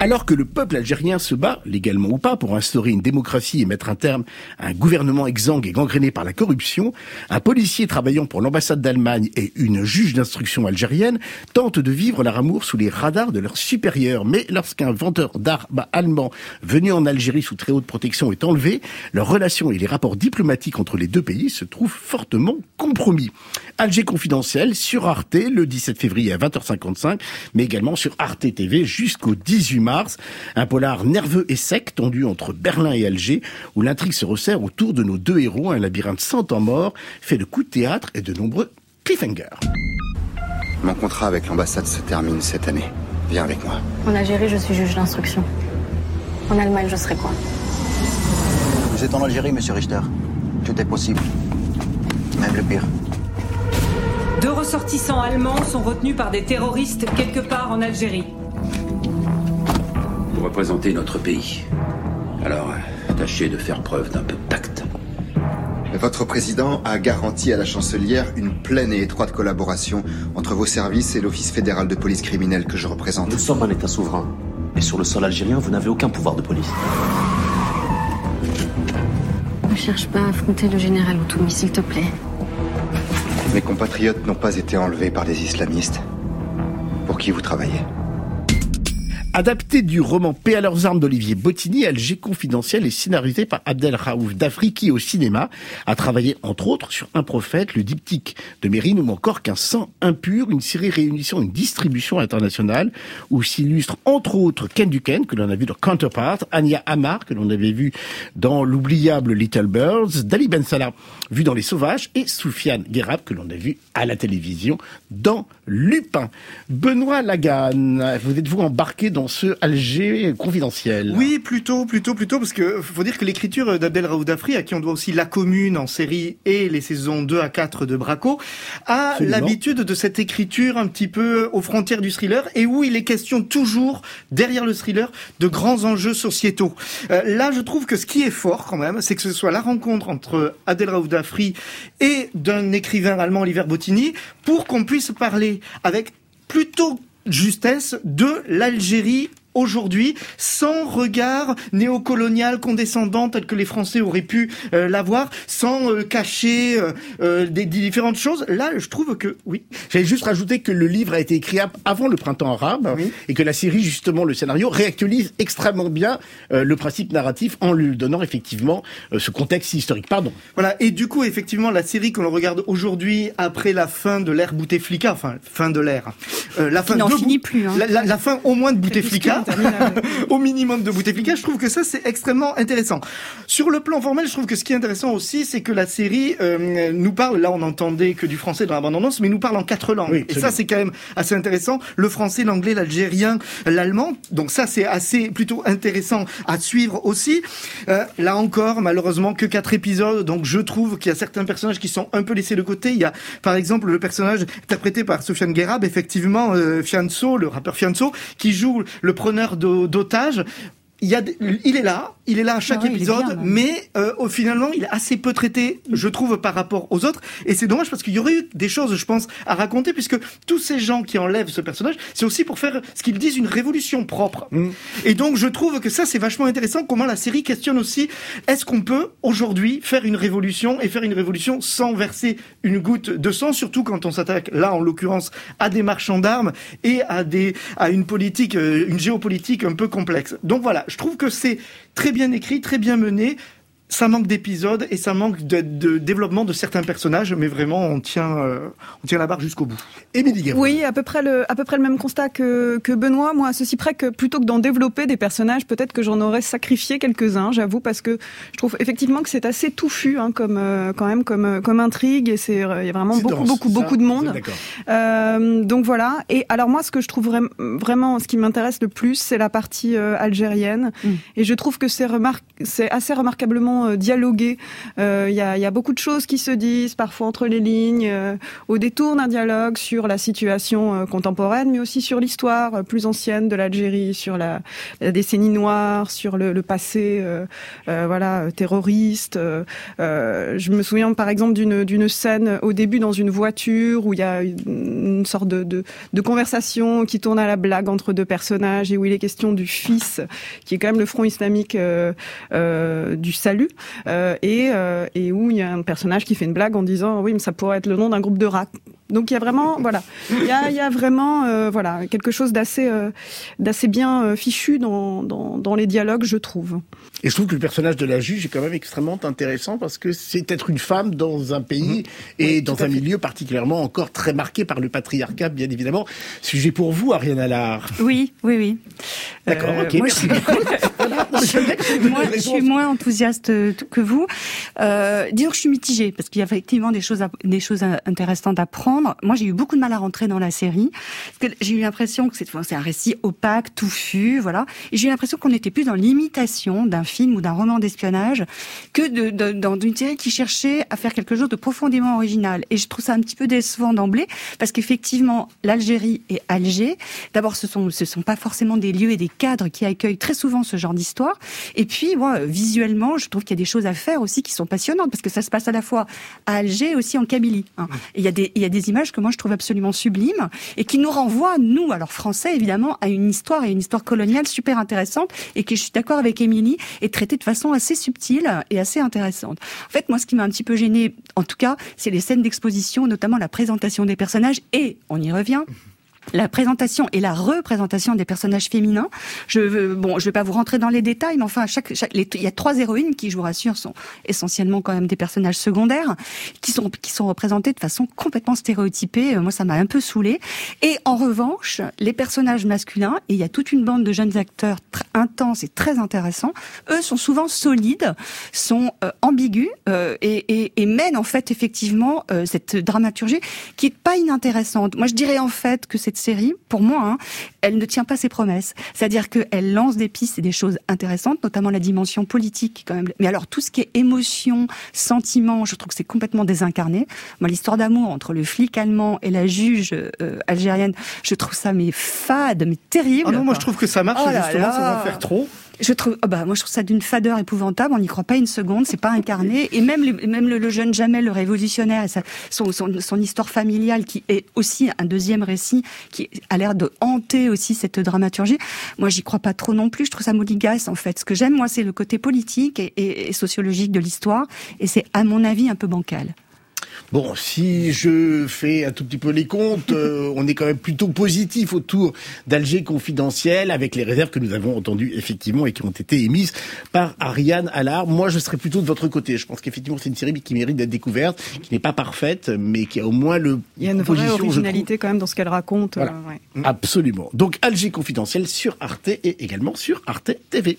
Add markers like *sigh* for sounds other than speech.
Alors que le peuple algérien se bat, légalement ou pas, pour instaurer une démocratie et mettre un terme à un gouvernement exsangue et gangréné par la corruption, un policier travaillant pour l'ambassade d'Allemagne et une juge d'instruction algérienne tentent de vivre leur amour sous les radars de leurs supérieurs. Mais lorsqu'un vendeur d'armes allemand venu en Algérie sous très haute protection est enlevé, leurs relations et les rapports diplomatiques entre les deux pays se trouvent fortement compromis. Alger confidentiel sur Arte le 17 février à 20h55, mais également sur Arte TV jusqu'au 18 mars. Un polar nerveux et sec tendu entre Berlin et Alger, où l'intrigue se resserre autour de nos deux héros, un labyrinthe sans temps mort, fait de coups de théâtre et de nombreux cliffhangers. Mon contrat avec l'ambassade se termine cette année. Viens avec moi. En Algérie, je suis juge d'instruction. En Allemagne, je serai quoi? Vous êtes en Algérie, monsieur Richter. Tout est possible. Même le pire. Deux ressortissants allemands sont retenus par des terroristes quelque part en Algérie. Vous représentez notre pays. Alors, tâchez de faire preuve d'un peu de tact. Votre président a garanti à la chancelière une pleine et étroite collaboration entre vos services et l'Office fédéral de police criminelle que je représente. Nous sommes un État souverain. Et sur le sol algérien, vous n'avez aucun pouvoir de police. Ne cherche pas à affronter le général Outoumi, s'il te plaît. Mes compatriotes n'ont pas été enlevés par des islamistes. Pour qui vous travaillez? Adapté du roman Paix à leurs armes d'Olivier Bottini, Alger confidentiel est scénarisé par Abdel Raouf Dafri qui au cinéma a travaillé entre autres sur Un prophète, le diptyque de Mérine ou encore qu'un sang impur, une série réunissant une distribution internationale où s'illustre entre autres Ken Duken que l'on a vu dans Counterpart, Anya Amar que l'on avait vu dans l'oubliable Little Birds, Dali Ben Salah vu dans Les Sauvages et Soufiane Guérab que l'on a vu à la télévision dans Lupin. Benoît Lagan, vous êtes-vous embarqué dans ce Alger confidentiel Oui, plutôt, plutôt, plutôt, parce que faut dire que l'écriture d'Abdel Raoud Dafri, à qui on doit aussi La Commune en série et les saisons 2 à 4 de Braco, a l'habitude de cette écriture un petit peu aux frontières du thriller et où il est question toujours, derrière le thriller, de grands enjeux sociétaux. Euh, là, je trouve que ce qui est fort quand même, c'est que ce soit la rencontre entre Abdel Raoud Dafri et d'un écrivain allemand, Oliver Bottini, pour qu'on puisse parler avec plutôt justesse de l'Algérie aujourd'hui, sans regard néocolonial condescendant tel que les Français auraient pu euh, l'avoir, sans euh, cacher euh, euh, des, des différentes choses. Là, je trouve que oui. J'allais juste rajouter que le livre a été écrit avant le printemps arabe Oui. et que la série, justement, le scénario, réactualise extrêmement bien euh, le principe narratif en lui donnant effectivement euh, ce contexte historique. Pardon. Voilà, et du coup, effectivement, la série que l'on regarde aujourd'hui, après la fin de l'ère Bouteflika, enfin, fin de l'ère, euh, la fin n'en finit plus, hein. la, la- la fin au moins de Bouteflika, interminable. *laughs* au minimum de Bouteflika, je trouve que ça, c'est extrêmement intéressant. Sur le plan formel, je trouve que ce qui est intéressant aussi, c'est que la série euh, nous parle, là, on n'entendait que du français dans l'abandonnance, mais nous parle en quatre langues. Oui, et ça, c'est quand même assez intéressant. Le français, l'anglais, l'algérien, l'allemand. Donc ça, c'est assez plutôt intéressant à suivre aussi. Euh, là encore, malheureusement, que quatre épisodes. Donc je trouve qu'il y a certains personnages qui sont un peu laissés de côté. Il y a, par exemple, le personnage interprété par Sofiane Guérab, effectivement, euh, Fianso, le rappeur Fianso, qui joue le preneur d'o- d'otages. Il, y a, il est là, il est là à chaque Ah ouais, épisode, bien, mais euh, au- finalement, il est assez peu traité, je trouve, par rapport aux autres. Et c'est dommage parce qu'il y aurait eu des choses, je pense, à raconter, puisque tous ces gens qui enlèvent ce personnage, c'est aussi pour faire ce qu'ils disent une révolution propre. Et donc, je trouve que ça, c'est vachement intéressant. Comment la série questionne aussi est-ce qu'on peut aujourd'hui faire une révolution et faire une révolution sans verser une goutte de sang, surtout quand on s'attaque là, en l'occurrence, à des marchands d'armes et à des à une politique, euh, une géopolitique un peu complexe. Donc voilà, je trouve que c'est très bien écrit, très bien mené. Ça manque d'épisodes et ça manque de, de développement de certains personnages, mais vraiment on tient, euh, on tient la barre jusqu'au bout. Émilie. Oui, à peu près le, à peu près le même constat que, que Benoît. Moi, à ceci près que plutôt que d'en développer des personnages, peut-être que j'en aurais sacrifié quelques-uns, j'avoue, parce que je trouve effectivement que c'est assez touffu, hein, comme euh, quand même comme euh, comme intrigue, et c'est il y a vraiment beaucoup dense, beaucoup ça, beaucoup de monde. Euh, donc voilà. Et alors moi, ce que je trouve vraim- vraiment, ce qui m'intéresse le plus, c'est la partie euh, algérienne. Mm. Et je trouve que c'est remar- c'est assez remarquablement vraiment dialoguer. Il y, a, y, a, beaucoup de choses qui se disent parfois entre les lignes, au détour d'un dialogue sur la situation contemporaine, mais aussi sur l'histoire plus ancienne de l'Algérie, sur la, décennie noire, sur le, passé, voilà, terroriste. je me souviens par exemple d'une scène au début dans une voiture où il y a une sorte de, conversation qui tourne à la blague entre deux personnages et où il est question du fils, qui est quand même le front islamique euh, euh, du salut, euh, et, euh, et où il y a un personnage qui fait une blague en disant oui mais ça pourrait être le nom d'un groupe de rap. Donc il y a vraiment voilà, il y a, il y a vraiment euh, voilà quelque chose d'assez euh, d'assez bien fichu dans, dans, dans les dialogues, je trouve. Et je trouve que le personnage de la juge est quand même extrêmement intéressant parce que c'est être une femme dans un pays mmh. et oui, dans un milieu particulièrement encore très marqué par le patriarcat, bien évidemment. Sujet pour vous, Ariane Allard. Oui, oui, oui. D'accord, euh, ok, moi, merci je *laughs* *laughs* je, suis moins, je suis moins enthousiaste que vous. Euh, disons que je suis mitigée parce qu'il y a effectivement des choses, à, des choses intéressantes à prendre. Moi, j'ai eu beaucoup de mal à rentrer dans la série. J'ai eu l'impression que c'est un récit opaque, touffu, voilà. Et j'ai eu l'impression qu'on était plus dans l'imitation d'un film ou d'un roman d'espionnage que de, de, dans une série qui cherchait à faire quelque chose de profondément original. Et je trouve ça un petit peu décevant d'emblée parce qu'effectivement, l'Algérie et Alger, d'abord, ce sont ce sont pas forcément des lieux et des cadres qui accueillent très souvent ce genre d'histoire. Et puis, moi, visuellement, je trouve qu'il y a des choses à faire aussi qui sont passionnantes parce que ça se passe à la fois à Alger et aussi en Kabylie. Hein. Et il y a des il y a des images que moi je trouve absolument sublimes et qui nous renvoient nous, alors français évidemment, à une histoire et une histoire coloniale super intéressante et qui je suis d'accord avec Émilie est traitée de façon assez subtile et assez intéressante. En fait, moi, ce qui m'a un petit peu gêné, en tout cas, c'est les scènes d'exposition, notamment la présentation des personnages et on y revient la présentation et la représentation des personnages féminins. Je veux, bon, je vais pas vous rentrer dans les détails, mais enfin, chaque, chaque il y a trois héroïnes qui, je vous rassure, sont essentiellement quand même des personnages secondaires, qui sont qui sont représentés de façon complètement stéréotypée. Moi, ça m'a un peu saoulé. Et en revanche, les personnages masculins, et il y a toute une bande de jeunes acteurs intenses et très intéressants. Eux sont souvent solides, sont euh, ambigus euh, et, et, et, mènent en fait effectivement euh, cette dramaturgie qui est pas inintéressante. Moi, je dirais en fait que cette série, pour moi, hein, elle ne tient pas ses promesses. C'est-à-dire qu'elle lance des pistes et des choses intéressantes, notamment la dimension politique quand même. Mais alors tout ce qui est émotion, sentiment, je trouve que c'est complètement désincarné. Moi, l'histoire d'amour entre le flic allemand et la juge euh, algérienne, je trouve ça mais fade, mais terrible. Ah non, moi je trouve que ça marche oh justement, ça va faire trop. Je trouve, oh bah, moi, je trouve ça d'une fadeur épouvantable. On n'y croit pas une seconde. C'est pas incarné. Et même, même le, le, jeune Jamel, le révolutionnaire, sa, son, son, son, histoire familiale, qui est aussi un deuxième récit, qui a l'air de hanter aussi cette dramaturgie. Moi, j'y crois pas trop non plus. Je trouve ça moligasse, en fait. Ce que j'aime, moi, c'est le côté politique et, et, et sociologique de l'histoire. Et c'est, à mon avis, un peu bancal. Bon, si je fais un tout petit peu les comptes, euh, *laughs* on est quand même plutôt positif autour d'Alger confidentiel, avec les réserves que nous avons entendues effectivement et qui ont été émises par Ariane Allard. Moi, je serais plutôt de votre côté. Je pense qu'effectivement, c'est une série qui mérite d'être découverte, qui n'est pas parfaite, mais qui a au moins le. Il y a une vraie originalité quand même dans ce qu'elle raconte. Voilà. Euh, ouais. Absolument. Donc, Alger confidentiel sur Arte et également sur Arte TV.